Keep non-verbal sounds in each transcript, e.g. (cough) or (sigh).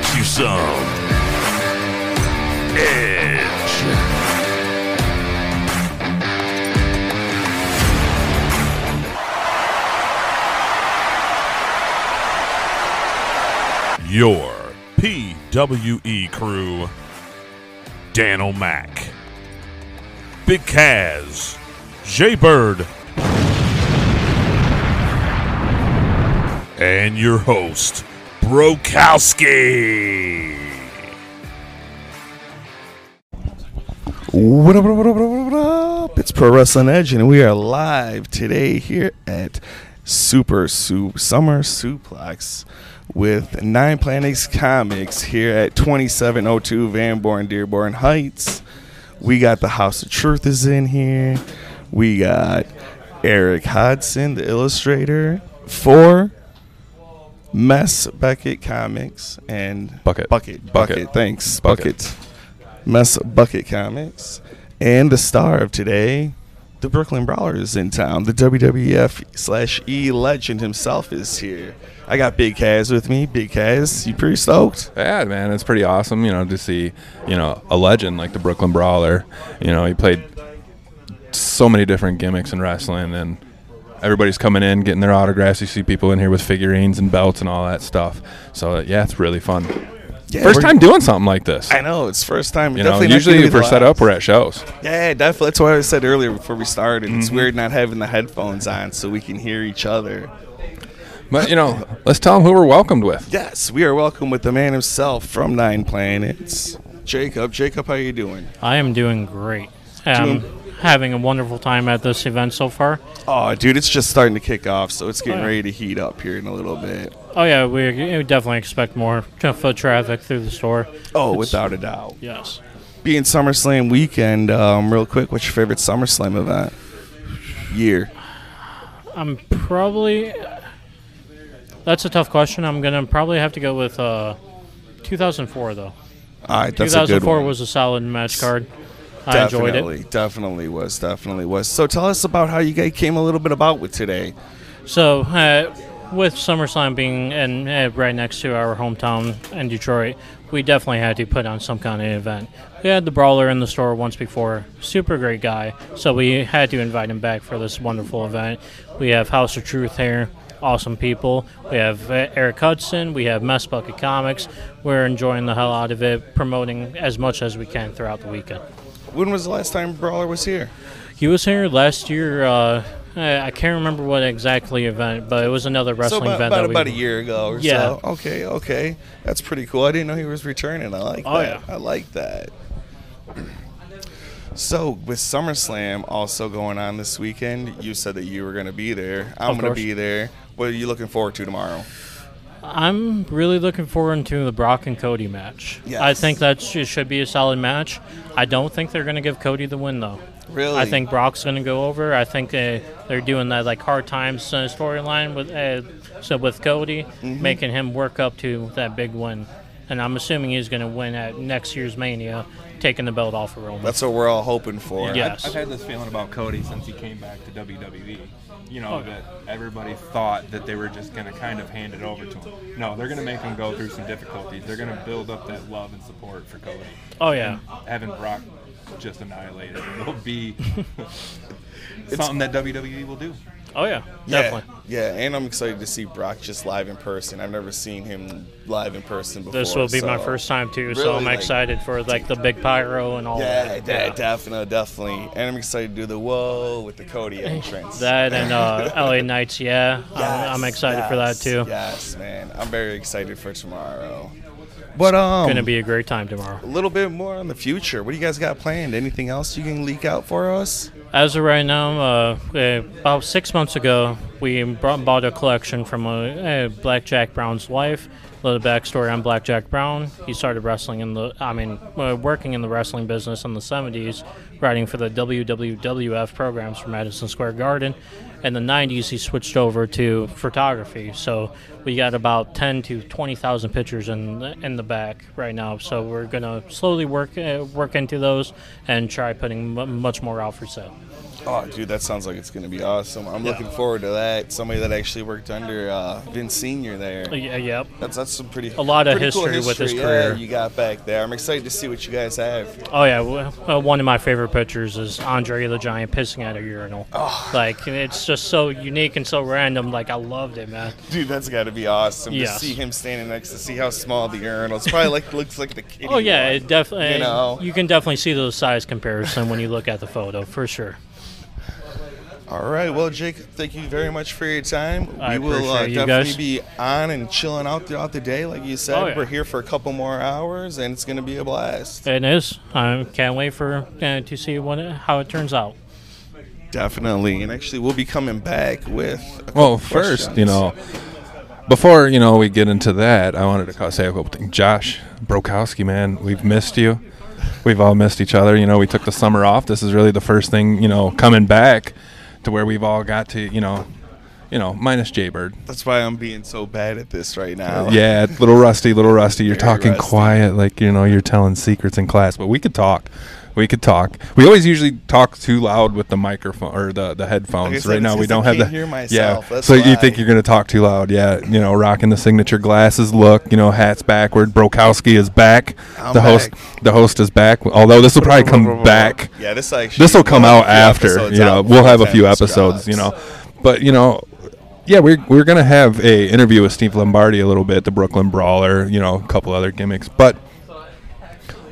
Get you some edge. Your PWE crew Dan O'Mac, Big Kaz, Jay Bird, and your host, Brokowski. What up, what up, what up, what up. It's Pro Wrestling Edge, and we are live today here at Super Su- Summer Suplex with Nine Planets Comics here at 2702 Van Born Dearborn Heights. We got the House of Truth is in here. We got Eric Hodson, the illustrator, for Mess Bucket Comics and Bucket. Bucket, Bucket. Bucket. Thanks, Bucket. Bucket. Mess Bucket Comics. And the star of today, the Brooklyn Brawler is in town. The WWF slash E legend himself is here. I got Big Kaz with me. Big Kaz, you pretty stoked? Yeah, man, it's pretty awesome, you know, to see, you know, a legend like the Brooklyn Brawler. You know, he played so many different gimmicks in wrestling, and everybody's coming in, getting their autographs. You see people in here with figurines and belts and all that stuff. So yeah, it's really fun. Yeah, First time doing something like this. I know it's first time. You know, Definitely not usually if we're set up, we're at shows. Yeah, definitely. That's why I said earlier before we started. Mm-hmm. It's weird not having the headphones on so we can hear each other. But you know, let's tell them who we're welcomed with. Yes, we are welcome with the man himself from Nine Planets, Jacob. Jacob, how are you doing? I am doing great. Um, having a wonderful time at this event so far. Oh, dude, it's just starting to kick off, so it's getting Oh, yeah. ready to heat up here in a little bit. Oh yeah, we, we definitely expect more foot traffic through the store. Oh, It's- without a doubt. Yes. Being SummerSlam weekend, um, real quick, what's your favorite SummerSlam event? Year. I'm probably. That's a tough question. I'm gonna probably have to go with uh, 2004 though. All right, that's a good 2004 one. was a solid match card. I enjoyed definitely, it. definitely was, definitely was. So tell us about how you guys came a little bit about with today. So, uh, with SummerSlam being in, uh, right next to our hometown in Detroit, we definitely had to put on some kind of event. We had the Brawler in the store once before, super great guy, so we had to invite him back for this wonderful event. We have House of Truth here, awesome people. We have uh, Eric Hudson, we have Mess Bucket Comics. We're enjoying the hell out of it, promoting as much as we can throughout the weekend. When was the last time Brawler was here? He was here last year. Uh, I can't remember what exactly event, but it was another wrestling so about, event about, that we about a year ago or Yeah. so. Okay, okay. That's pretty cool. I didn't know he was returning. I like Oh, that. yeah. I like that. (clears throat) So with SummerSlam also going on this weekend, you said that you were going to be there. I'm going to be there. What are you looking forward to tomorrow? I'm really looking forward to the Brock and Cody match. Yes. I think that sh- should be a solid match. I don't think they're going to give Cody the win though. Really? I think Brock's going to go over. I think uh, they're doing that like hard times uh, storyline with uh, so with Cody, Mm-hmm. making him work up to that big win. And I'm assuming he's going to win at next year's Mania, taking the belt off of Roman. That's what we're all hoping for. Yes. I've, I've had this feeling about Cody since he came back to WWE. You know, Oh. that everybody thought that they were just going to kind of hand it over to him. No, they're going to make him go through some difficulties. They're going to build up that love and support for Cody. oh yeah. Having Brock just annihilated it will be (laughs) something that WWE will do. Oh yeah. Yeah, Definitely. yeah, and I'm excited to see Brock just live in person. I've never seen him live in person before. This will be my first time too, so I'm like- excited for like the big pyro and all Yeah, that. de- definitely, definitely. And I'm excited to do the whoa with the Cody entrance. That and uh, (laughs) LA Knights, yeah. I'm, I'm Yes, excited for that too. Yes, man. I'm very excited for tomorrow. But um, Going to be a great time tomorrow. a little bit more on the future. What do you guys got planned? Anything else you can leak out for us? As of right now, uh, uh, about six months ago, we brought, bought a collection from a, uh, Blackjack Brown's wife. A little backstory on Blackjack Brown. He started wrestling in the, I mean, uh, working in the wrestling business in the 70s, writing for the WWWF programs for Madison Square Garden. In the 90s, he switched over to photography. So we got about 10 to 20,000 pictures in the, in the back right now. So we're gonna slowly work uh, work into those and try putting m- much more out for sale. Oh, dude, that sounds like it's going to be awesome. I'm looking forward to that. Somebody that actually worked under uh, Vince Senior there. Uh, yeah, yep. That's that's some pretty A lot of pretty cool history with his yeah, career. you got back there. I'm excited to see what you guys have. Oh yeah, w- uh, one of my favorite pictures is Andre the Giant pissing at a urinal. Like it's just so unique and so random. Like I loved it, man. Dude, that's got to be awesome Yes. to see him standing next to see how small the urinal. It's probably like (laughs) looks like the kitty. Oh yeah, one. it definitely. You know. you can definitely see the size comparison when you look at the photo for sure. All right, well, Jake, thank you very much for your time. I we will uh, appreciate you definitely guys. be on and chilling out throughout the day, like you said. Oh, yeah. We're here for a couple more hours, and it's going to be a blast. It is. I can't wait for uh, to see what how it turns out. Definitely, and actually, we'll be coming back with. a Well, first, questions. you know, before you know we get into that, I wanted to say a couple things. Josh Brokowski, man, we've missed you. We've all missed each other. You know, we took the summer off. This is really the first thing, you know, coming back to where we've all got to, you know, you know, minus Jaybird. That's why I'm being so bad at this right now. (laughs) Yeah, little rusty, little rusty. You're Very talking rusty. quiet, like you know, you're telling secrets in class. But we could talk. We could talk. We always usually talk too loud with the microphone or the the headphones. Like said, right now, we 'cause I don't have the hear myself, yeah. that's so you think you're gonna talk too loud? Yeah, you know, rocking the signature glasses look. You know, hats backward. Brokowski is back. I'm the host, back. the host is back. Although this will probably come back. Yeah, this actually. This will come out have a few after. You know, we'll have a few episodes. You know, but you know, yeah, we're we're gonna have a interview with Steve Lombardi a little bit, the Brooklyn Brawler. You know, a couple other gimmicks, but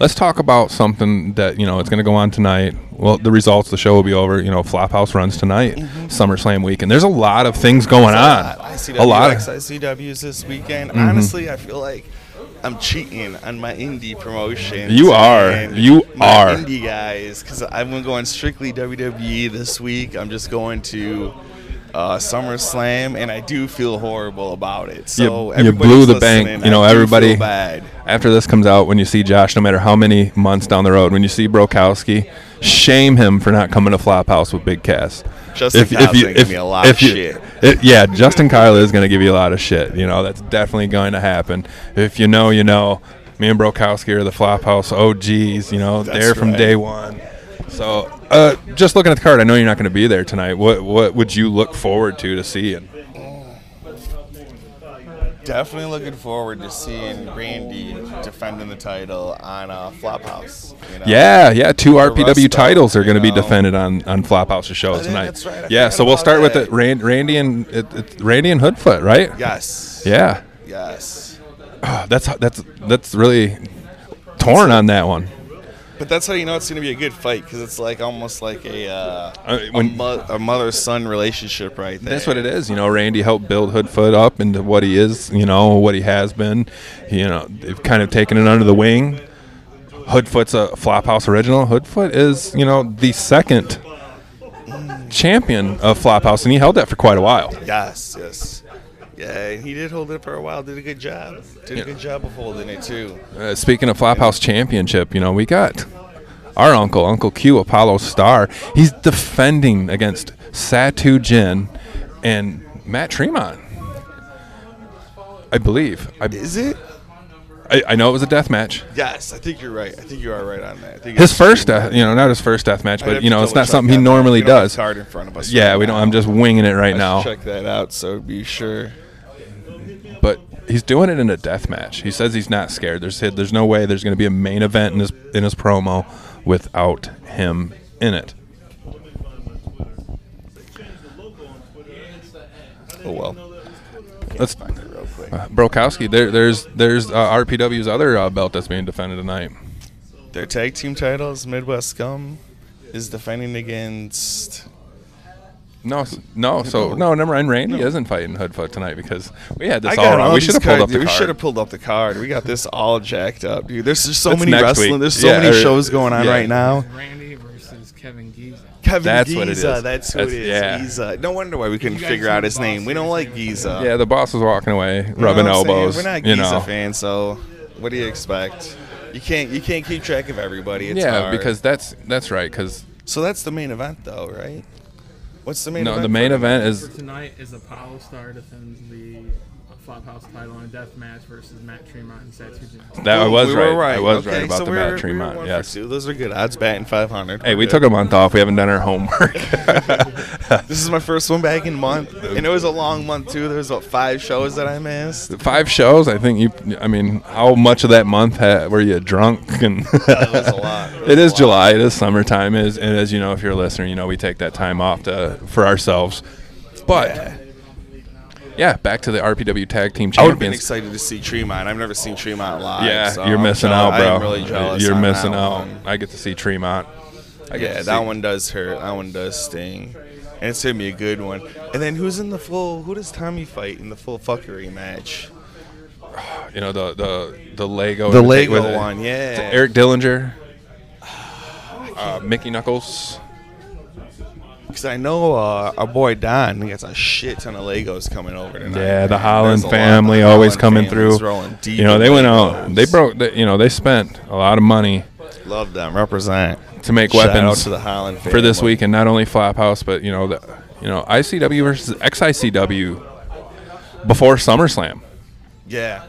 let's talk about something that you know it's gonna go on tonight. Well, the results, the show will be over. You know, Flophouse runs tonight, SummerSlam weekend. There's a lot of things going on. ICW, A lot of ICWs this weekend. Mm-hmm. Honestly, I feel like I'm cheating on my indie promotion. You are. You are. indie guys because I'm going strictly WWE this week. I'm just going to uh, SummerSlam, and I do feel horrible about it. So You- you blew the bank. You know, I everybody- bad. after this comes out, when you see Josh, no matter how many months down the road, when you see Brokowski, shame him for not coming to Flophouse with Big Kaz. Justin Kyle's gonna give me a lot of you- shit. it- yeah, Justin Kyle is going to give you a lot of shit. You know, that's definitely going to happen. If you know, you know. Me and Brokowski are the Flophouse OGs. You know, That's there from right. day one. So, uh, just looking at the card, I know you're not going to be there tonight. What what would you look forward to to seeing? Definitely looking forward to seeing Randy defending the title on uh, Flophouse. You know? Yeah, yeah. Two For RPW titles are going to be defended on on Flophouse shows think tonight. right. Yeah, so we'll start with that. it. Rand, Randy and it, Randy and Hoodfoot, right? Yes. Yeah. Yes. Ah, That's that's that's really torn on that one. But that's how you know it's going to be a good fight because it's like almost like a uh, Uh, a, mo- a mother-son relationship right there. That's what it is. You know, Randy helped build Hoodfoot up into what he is. You know what he has been. You know, they've kind of taken it under the wing. Hoodfoot's a Flophouse original. Hoodfoot is you know the second champion of Flophouse, and he held that for quite a while. Yes. Yes. Yeah, and he did hold it for a while. Did a good job. Did a good job of holding it too. Uh, speaking of Flophouse Championship, you know, we got our uncle, Uncle Q, Apollo Star. He's defending against Satu Jin and Matt Tremont. I believe. I, Is it? I, I know it was a death match. Yes, I think you're right. I think you are right on that. I think His first, death, you know, not his first death match, but you know, it's not something he normally we don't have does. Card in front of us. Yeah, right we don't. now. I'm just winging it right I now. check that out so be sure. He's doing it in a death match. He says he's not scared. There's there's no way there's going to be a main event in his in his promo without him in it. Oh well. Let's Find it real quick. uh, Brokowski. There there's there's uh, RPW's other uh, belt that's being defended tonight. Their tag team titles, Midwest Scum, is defending against. No, no. (laughs) So no, never mind. Randy isn't fighting Hoodfoot tonight because we had this I all wrong. We should have pulled cards- up the We should card. have pulled up the card. We got this all jacked up, dude. There's just so That's many next wrestling. week. There's so Yeah, many or- shows going on yeah. right now. Randy versus Kevin Giza. Kevin That's Giza. what it is. That's who That's- it is. yeah. Giza. No wonder why we couldn't guys figure out the his name. We don't is like saying. Giza. Yeah, the boss was walking away, You know rubbing what I'm saying? elbows. We're not you Giza know. fans, so what do you expect? You can't you can't keep track of everybody. It's yeah, hard. because that's that's right. Because so that's the main event, though, right? What's the main no, event? the main them? event For is tonight is Apollo Star defends the Flophouse title in a death match versus Matt Tremont and Satu Jones. that I Ooh, was we right. were right. I was Okay, right about so the we were- Matt we were Tremont. one for Yes. two. Those are good odds. Batting 500. Hey, We're we good. took a month off. We haven't done our homework. (laughs) This is my first one back in month, and it was a long month too. There was what five shows that I missed. Five shows. I think you. I mean, how much of that month ha- were you drunk? And (laughs) That was a lot. It was it a is lot. July. It is summertime. Is and as you know, if you're a listener, you know we take that time off to for ourselves. But yeah, back to the RPW Tag Team I would have been excited to see Tremont. I've never seen Tremont live. Yeah, so you're missing out, bro. I'm really jealous. You're missing out. one. I get to see Tremont. I Yeah, that one does hurt. That one does sting. And it's gonna be a good one. And then who's in the full? Who does Tommy fight in the full fuckery match? You know the the the Lego. The Lego one, yeah. Eric Dillinger. (sighs) Uh, Mickey Knuckles. Because I know uh, our boy Don he gets a shit ton of Legos coming over tonight. Yeah, the. Holland There's a lot. family The always Holland coming through. You know, they went out. They broke. They, you know, they spent a lot of money Love them. Represent. to make Shout out weapons to the Holland for this week, and not only Flophouse, but you know, the you know ICW versus XICW before SummerSlam. Yeah.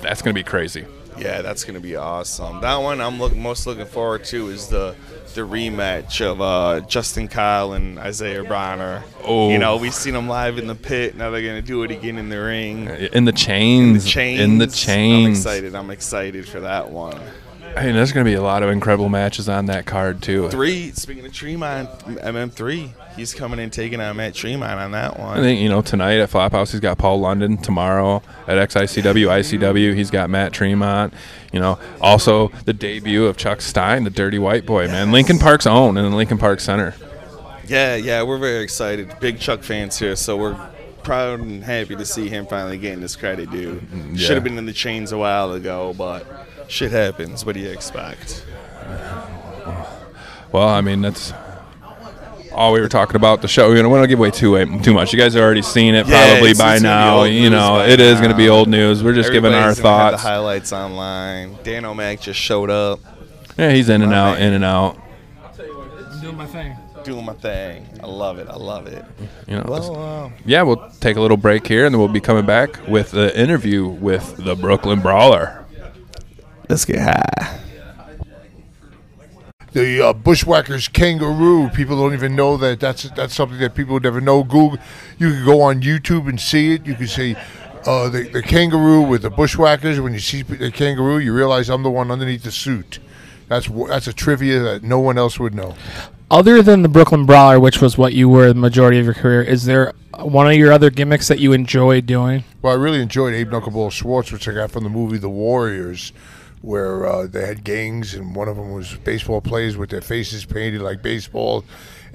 That's gonna be crazy. Yeah, that's gonna be awesome. That one I'm look, most looking forward to is the the rematch of uh, Justin Kyle and Isaiah Bronner. Oh. you know we've seen them live in the pit. Now they're gonna do it again in the ring. In the chains. In the chains. In the chains. I'm excited. I'm excited for that one. Hey, there's gonna be a lot of incredible matches on that card too. Three. Speaking of Tremont, MM3, he's coming in taking on Matt Tremont on that one. I think you know tonight at Flophouse he's got Paul London. Tomorrow at XICW, ICW he's got Matt Tremont. You know, also the debut of Chuck Stein, the Dirty White Boy, man. Lincoln Park's own in the Lincoln Park Center. Yeah, yeah, we're very excited. Big Chuck fans here, so we're proud and happy to see him finally getting his credit due. Mm, yeah. Should have been in the chains a while ago, but shit happens. What do you expect? Well, I mean that's all we were talking about the show. You know, we don't give away too too much. You guys have already seen it Yeah, probably it's- by it's now. You news know, by it is going to be old news. We're just giving our Everybody's have thoughts. The highlights online. Dan O'Mac just showed up, Yeah, he's in and My out, man. in and out. I'm doing my thing. doing my thing. I love it. I love it. You know, Well, uh, yeah, we'll take a little break here, and then we'll be coming back with the interview with the Brooklyn Brawler. Let's get high. the uh, bushwhackers kangaroo. People don't even know that that's that's something that people would never know. Google, you can go on YouTube and see it. You can see uh, the the kangaroo with the bushwhackers. When you see the kangaroo, you realize I'm the one underneath the suit. That's that's a trivia that no one else would know. Other than the Brooklyn Brawler, which was what you were the majority of your career, is there one of your other gimmicks that you enjoy doing? Well, I really enjoyed Abe Knuckleball Schwartz, which I got from the movie The Warriors, where uh, they had gangs, and one of them was baseball players with their faces painted like baseball.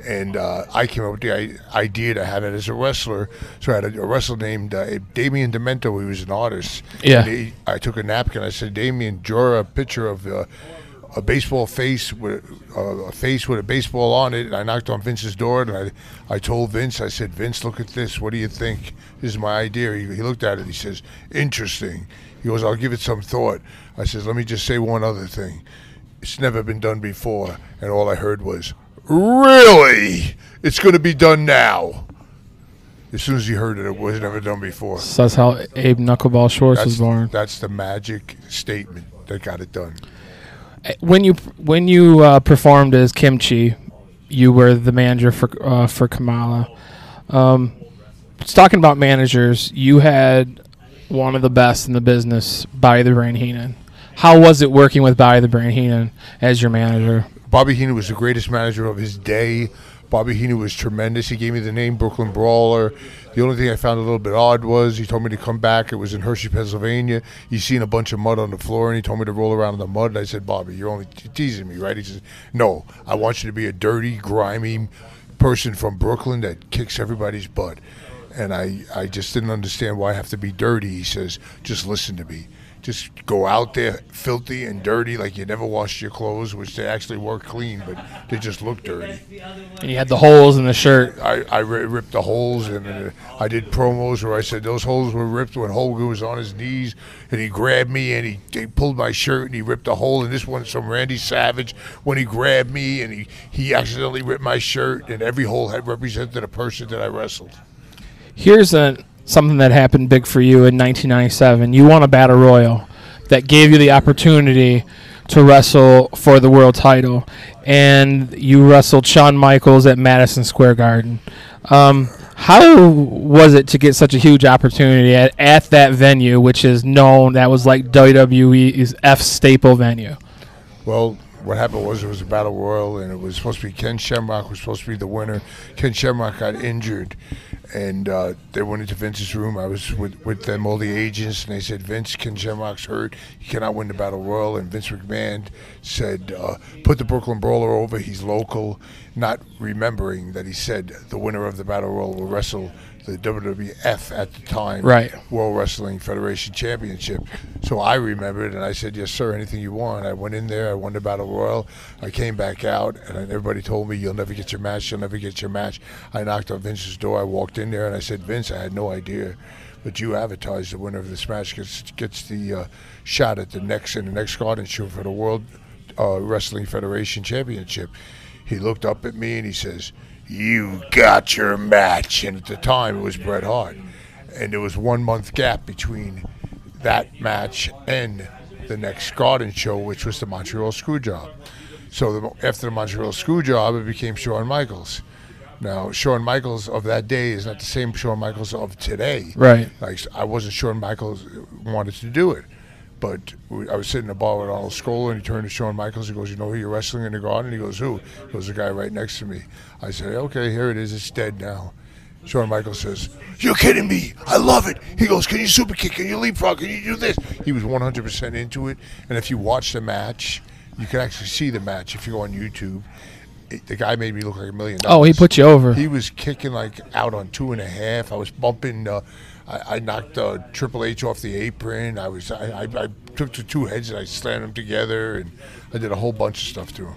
And uh, I came up with the idea to have it as a wrestler. So I had a, a wrestler named uh, Damien Demento. He was an artist. Yeah. And he, I took a napkin. I said, Damien, draw a picture of uh, a baseball face with uh, a face with a baseball on it. And I knocked on Vince's door and I, I told Vince, I said, Vince, look at this. What do you think? This is my idea. He, he looked at it. He says, interesting. He goes, I'll give it some thought. I says, let me just say one other thing. It's never been done before. And all I heard was, really? It's going to be done now. As soon as he heard it, it was never done before. So that's how Abe Knuckleball Schwartz That's, was born. that's the magic statement that got it done. When you when you uh, performed as Kim Chee, you were the manager for uh, for Kamala. Um, talking about managers, you had one of the best in the business, Bobby the Brain Heenan. How was it working with Bobby the Brain Heenan as your manager? Bobby Heenan was the greatest manager of his day. Bobby Heenan was tremendous. He gave me the name Brooklyn Brawler. The only thing I found a little bit odd was he told me to come back. It was in Hershey, Pennsylvania. He's seen a bunch of mud on the floor, and he told me to roll around in the mud. And I said, Bobby, you're only teasing me, right? He says, No, I want you to be a dirty, grimy person from Brooklyn that kicks everybody's butt. And I, I just didn't understand why I have to be dirty. He says, just listen to me. just go out there filthy and dirty, like you never washed your clothes, which they actually were clean, but they just looked dirty. And you had the holes in the shirt. I, I ripped the holes and uh, I did promos where I said those holes were ripped when Hogan was on his knees and he grabbed me and he, he pulled my shirt and he ripped a hole and this one's from Randy Savage when he grabbed me and he, he accidentally ripped my shirt and every hole had represented a person that I wrestled. Here's a, something that happened big for you in 1997. You won a battle royal that gave you the opportunity to wrestle for the world title, and you wrestled Shawn Michaels at Madison Square Garden. Um, how was it to get such a huge opportunity at, at that venue, which is known that was like WWE's F staple venue? Well, what happened was it was a battle royal, and it was supposed to be Ken Shamrock was supposed to be the winner. Ken Shamrock got injured, and uh, they went into Vince's room. I was with, with them, all the agents, and they said, Vince, Ken Shamrock's hurt. He cannot win the battle royal. And Vince McMahon said, uh, put the Brooklyn Brawler over. He's local, not remembering that he said the winner of the battle royal will wrestle the WWF at the time Right. World Wrestling Federation Championship. So I remembered, and I said, "Yes, sir. Anything you want." I went in there. I won the battle royal. I came back out, and everybody told me, "You'll never get your match. You'll never get your match." I knocked on Vince's door. I walked in there, and I said, "Vince, I had no idea." But you advertised the winner of this match gets gets the uh, shot at the next in the next garden show for the World uh, Wrestling Federation Championship. He looked up at me and he says, "You got your match." And at the time, it was Bret Hart, and there was one month gap between that match and the next Garden show, which was the Montreal Screwjob. So the, after the Montreal Screwjob, it became Shawn Michaels. Now, Shawn Michaels of that day is not the same Shawn Michaels of today. Right. Like I wasn't sure Michaels wanted to do it, but we, I was sitting in the bar with Arnold Skaaland, and he turned to Shawn Michaels. He goes, "You know who you're wrestling in the garden?" He goes, "Who?" He goes, "The guy right next to me." I said, "Okay, here it is. It's dead now." Shawn Michaels says, "You're kidding me! I love it." He goes, "Can you super kick? Can you leapfrog? Can you do this?" He was 100% into it, and if you watch the match, you can actually see the match if you go on YouTube. It, the guy made me look like a million dollars. Oh, he put you over. He was kicking like out on two and a half. I was bumping. Uh, I, I knocked uh, Triple H off the apron. I was. I, I, I took the two heads and I slammed them together, and I did a whole bunch of stuff to him.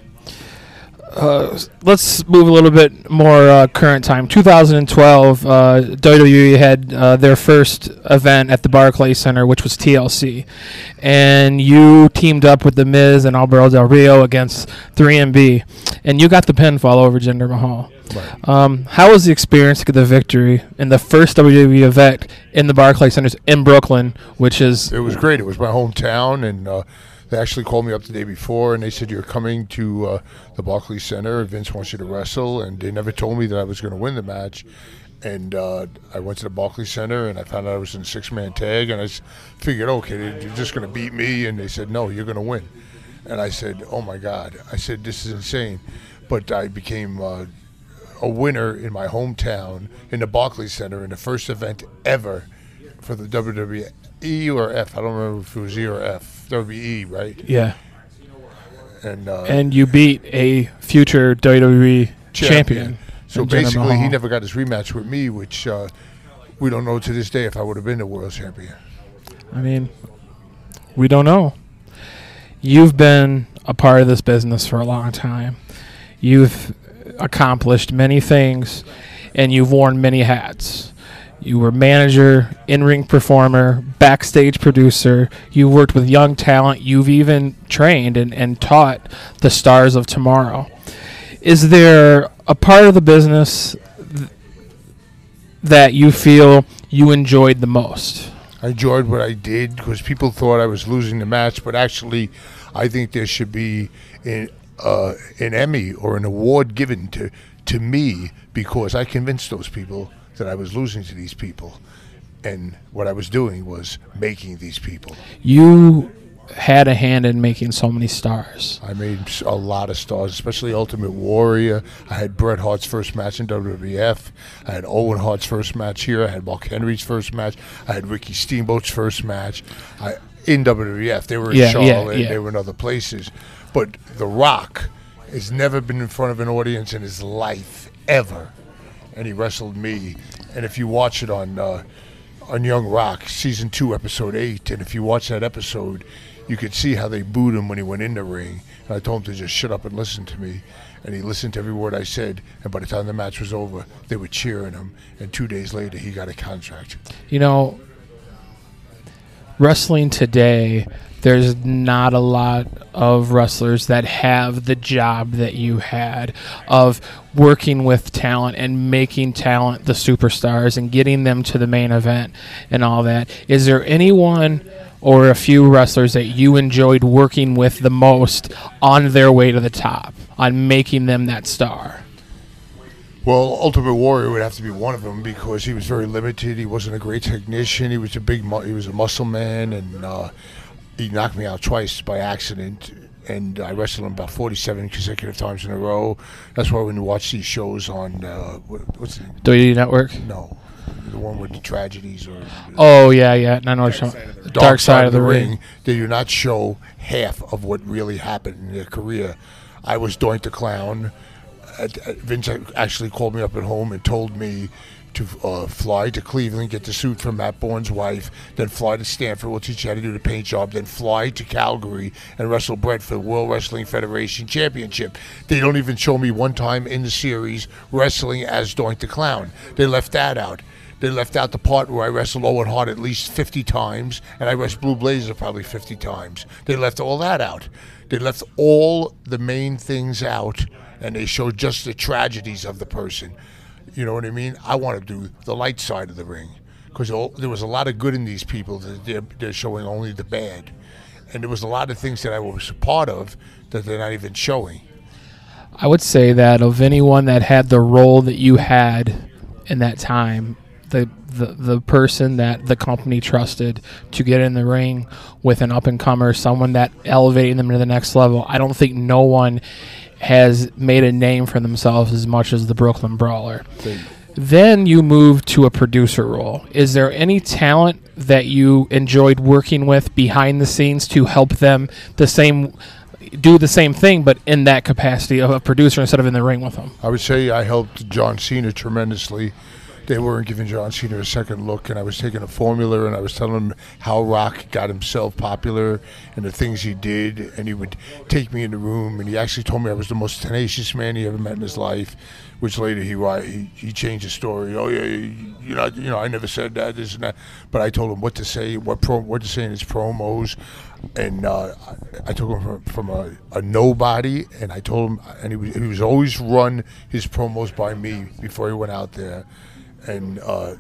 Let's move a little bit more uh, current time. 2012, uh, WWE had uh, their first event at the Barclays Center, which was TLC, and you teamed up with The Miz and Alberto Del Rio against 3MB, and you got the pinfall over Jinder Mahal. Um, how was the experience to get the victory in the first WWE event in the Barclays Centers in Brooklyn, which is It was great. It was my hometown, and uh, they actually called me up the day before, and they said you're coming to uh, the Barclays Center. Vince wants you to wrestle, and they never told me that I was going to win the match. And uh, I went to the Barclays Center, and I found out I was in six man tag, and I figured, okay, you're just going to beat me, and they said, no, you're going to win. And I said, oh my God. I said, this is insane. But I became uh, a winner in my hometown in the Barclays Center in the first event ever for the WWE or F. I don't remember if it was E or F. WWE, right? yeah, And uh, and you beat a future WWE champion. So basically, he never got his rematch with me, which uh, we don't know to this day if I would have been the world champion. I mean, we don't know. You've been a part of this business for a long time. You've accomplished many things and you've worn many hats. You were manager, in ring performer, backstage producer. You worked with young talent. You've even trained and, and taught the stars of tomorrow. Is there a part of the business th- that you feel you enjoyed the most? I enjoyed what I did because people thought I was losing the match, but actually, I think there should be an, uh, an Emmy or an award given to to me because I convinced those people that I was losing to these people, and what I was doing was making these people. you had a hand in making so many stars. I made a lot of stars, especially Ultimate Warrior. I had Bret Hart's first match in WWF. I had Owen Hart's first match here. I had Mark Henry's first match. I had Ricky Steamboat's first match. I in WWF. They were in Yeah, yeah, Charlotte. yeah. They were in other places. But The Rock has never been in front of an audience in his life ever, and he wrestled me. And if you watch it on uh, on Young Rock, season two, episode eight. And if you watch that episode, you could see how they booed him when he went in the ring. And I told him to just shut up and listen to me. And he listened to every word I said. And by the time the match was over, they were cheering him. And two days later, he got a contract. You know, wrestling today, there's not a lot of wrestlers that have the job that you had of working with talent and making talent the superstars and getting them to the main event and all that. Is there anyone or a few wrestlers that you enjoyed working with the most on their way to the top, on making them that star? Well, Ultimate Warrior would have to be one of them because he was very limited. He wasn't a great technician. He was a big, mu- he was a muscle man, and uh, he knocked me out twice by accident. And I wrestled him about 47 consecutive times in a row. That's why when you watch these shows on uh, what, what's the WWE Network? no, the one with the tragedies or Oh yeah, yeah. I know what you're talking- Dark, side, of the, ring. they do not show half of what really happened in their career. I was Doink the Clown. Uh, uh, Vince actually called me up at home and told me to uh, fly to Cleveland, get the suit from Matt Borne's wife, then fly to Stamford. We'll teach you how to do the paint job. Then fly to Calgary and wrestle Bret for the World Wrestling Federation Championship. They don't even show me one time in the series wrestling as Doink the Clown. They left that out. They left out the part where I wrestled Owen Hart at least 50 times, and I wrestled Blue Blazer probably 50 times. They left all that out. They left all the main things out, and they show just the tragedies of the person. You know what I mean? I want to do the light side of the ring because there was a lot of good in these people that they're, they're showing only the bad. And there was a lot of things that I was a part of that they're not even showing. I would say that of anyone that had the role that you had in that time, the the, the person that the company trusted to get in the ring with an up and comer, someone that elevating them to the next level. I don't think no one has made a name for themselves as much as the Brooklyn Brawler. Then you move to a producer role. Is there any talent that you enjoyed working with behind the scenes to help them the same do the same thing but in that capacity of a producer instead of in the ring with them? I would say I helped John Cena tremendously. They weren't giving John Cena a second look, and I was taking a formula and I was telling him how Rock got himself popular and the things he did. And he would take me in the room, and he actually told me I was the most tenacious man he ever met in his life. Which later he he, he changed his story. Oh yeah, you know you know I never said that this and that, but I told him what to say, what pro, what to say in his promos, and uh, I, I took him from, from a, a nobody, and I told him, and he was, he was always run his promos by me before he went out there, and uh,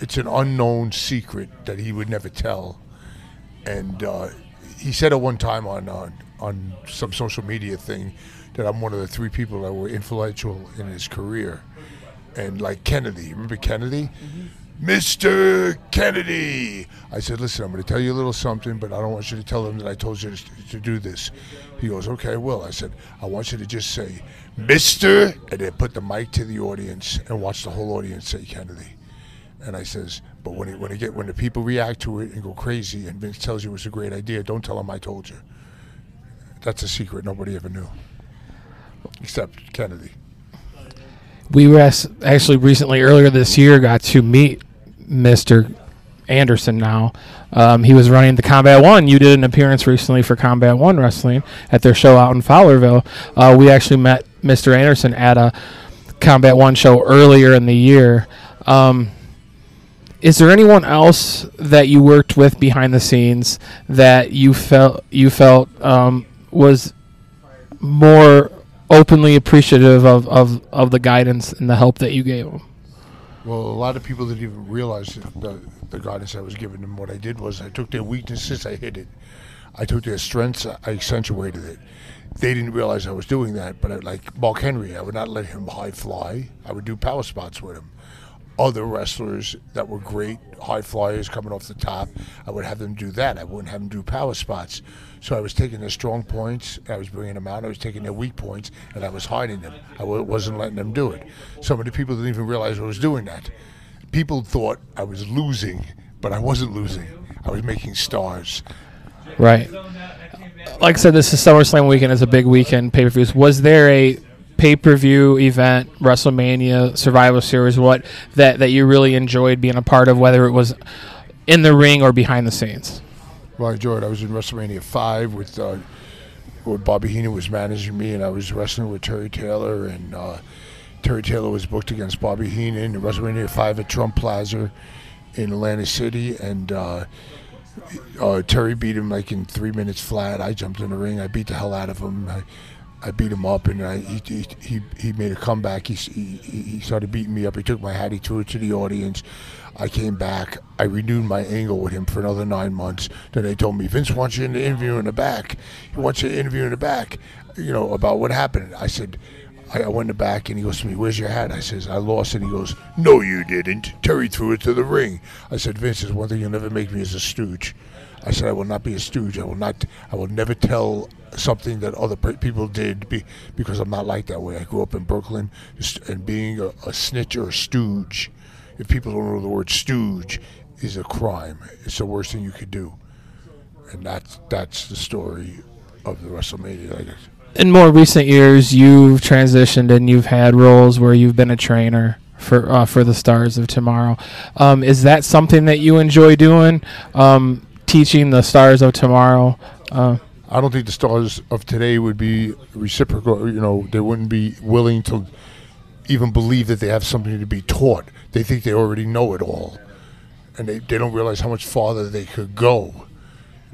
it's an unknown secret that he would never tell, and uh, he said at one time on on on some social media thing that I'm one of the three people that were influential in his career, and like Kennedy, remember Kennedy? Mr. Kennedy. I said, listen, I'm going to tell you a little something, but I don't want you to tell them that I told you to, to do this. He goes, okay, I will. I said, I want you to just say, Mr. and then put the mic to the audience and watch the whole audience say Kennedy. And I says, but when when it get when the people react to it and go crazy, and Vince tells you it's a great idea, don't tell them I told you. That's a secret nobody ever knew, except Kennedy. We were actually recently earlier this year got to meet Mr. Anderson. Now um, he was running the Combat One. You did an appearance recently for Combat One Wrestling at their show out in Fowlerville. Uh, we actually met Mr. Anderson at a Combat One show earlier in the year. Um, is there anyone else that you worked with behind the scenes that you felt you felt um, was more openly appreciative of, of, of the guidance and the help that you gave them? Well, a lot of people didn't even realize the, the guidance I was giving them. What I did was I took their weaknesses, I hid it. I took their strengths, I accentuated it. They didn't realize I was doing that, but I, like Mark Henry, I would not let him high fly. I would do power spots with him. Other wrestlers that were great high flyers coming off the top, I would have them do that. I wouldn't have them do power spots. So I was taking their strong points, I was bringing them out. I was taking their weak points, and I was hiding them. I wasn't letting them do it. So many people didn't even realize I was doing that. People thought I was losing, but I wasn't losing. I was making stars. Right. Like I said, this is SummerSlam weekend. It's a big weekend pay per views. Was there a pay per view event, WrestleMania, Survivor Series, what that that you really enjoyed being a part of, whether it was in the ring or behind the scenes? Well, I enjoyed. I was in WrestleMania five with uh, with Bobby Heenan was managing me, and I was wrestling with Terry Taylor, and uh, Terry Taylor was booked against Bobby Heenan in WrestleMania five at Trump Plaza in Atlantic City, and uh, uh, Terry beat him like in three minutes flat. I jumped in the ring. I beat the hell out of him. I, I beat him up, and I, he, he, he, made a comeback. He, he, he started beating me up. He took my hat. He threw it to the audience. I came back. I renewed my angle with him for another nine months. Then they told me Vince wants you in the interview in the back. He wants you to interview in the back. You know about what happened. I said. I went in the back and he goes to me, "Where's your hat?" I says, "I lost it." He goes, "No, you didn't." Terry threw it to the ring. I said, "Vince, there's one thing you'll never make me as a stooge." I said, "I will not be a stooge. I will not. I will never tell something that other people did be, because I'm not like that way. I grew up in Brooklyn, and being a, a snitch or a stooge, if people don't know the word stooge, is a crime. It's the worst thing you could do, and that's that's the story of the WrestleMania. Like, in more recent years, you've transitioned and you've had roles where you've been a trainer for uh, for the Stars of Tomorrow. Um, is that something that you enjoy doing? Um, teaching the Stars of Tomorrow. Uh, I don't think the stars of today would be reciprocal. You know, they wouldn't be willing to even believe that they have something to be taught. They think they already know it all, and they, they don't realize how much farther they could go.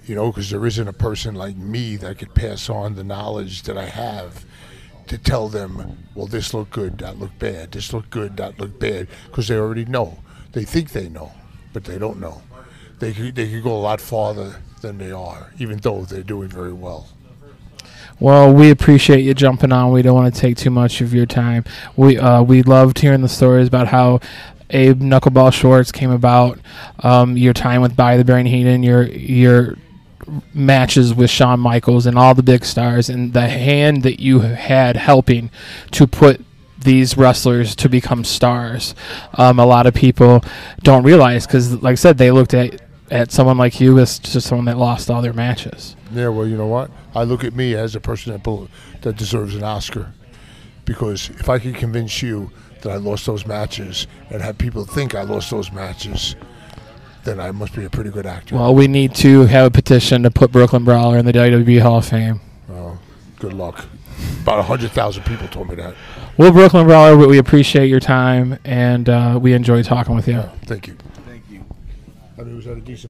You know, because there isn't a person like me that could pass on the knowledge that I have to tell them, well, this looked good, that looked bad, this looked good, that looked bad, because they already know. They think they know, but they don't know. They could, they could go a lot farther than they are, even though they're doing very well. well, we appreciate you jumping on. We don't want to take too much of your time. We uh, we loved hearing the stories about how Abe Knuckleball Schwartz came about, um, your time with By the Brain Heenan, your your matches with Shawn Michaels and all the big stars, and the hand that you had helping to put these wrestlers to become stars. Um, a lot of people don't realize because, like I said, they looked at at someone like you as just someone that lost all their matches. Yeah, well, you know what? I look at me as a person that bel- that deserves an Oscar, because if I can convince you that I lost those matches and have people think I lost those matches, then I must be a pretty good actor. Well, we need to have a petition to put Brooklyn Brawler in the WWE Hall of Fame. Oh, good luck. About hundred thousand people told me that. Well, Brooklyn Brawler, we- appreciate your time and uh, we enjoy talking with you. You. Thank you. I mean, was that a decent?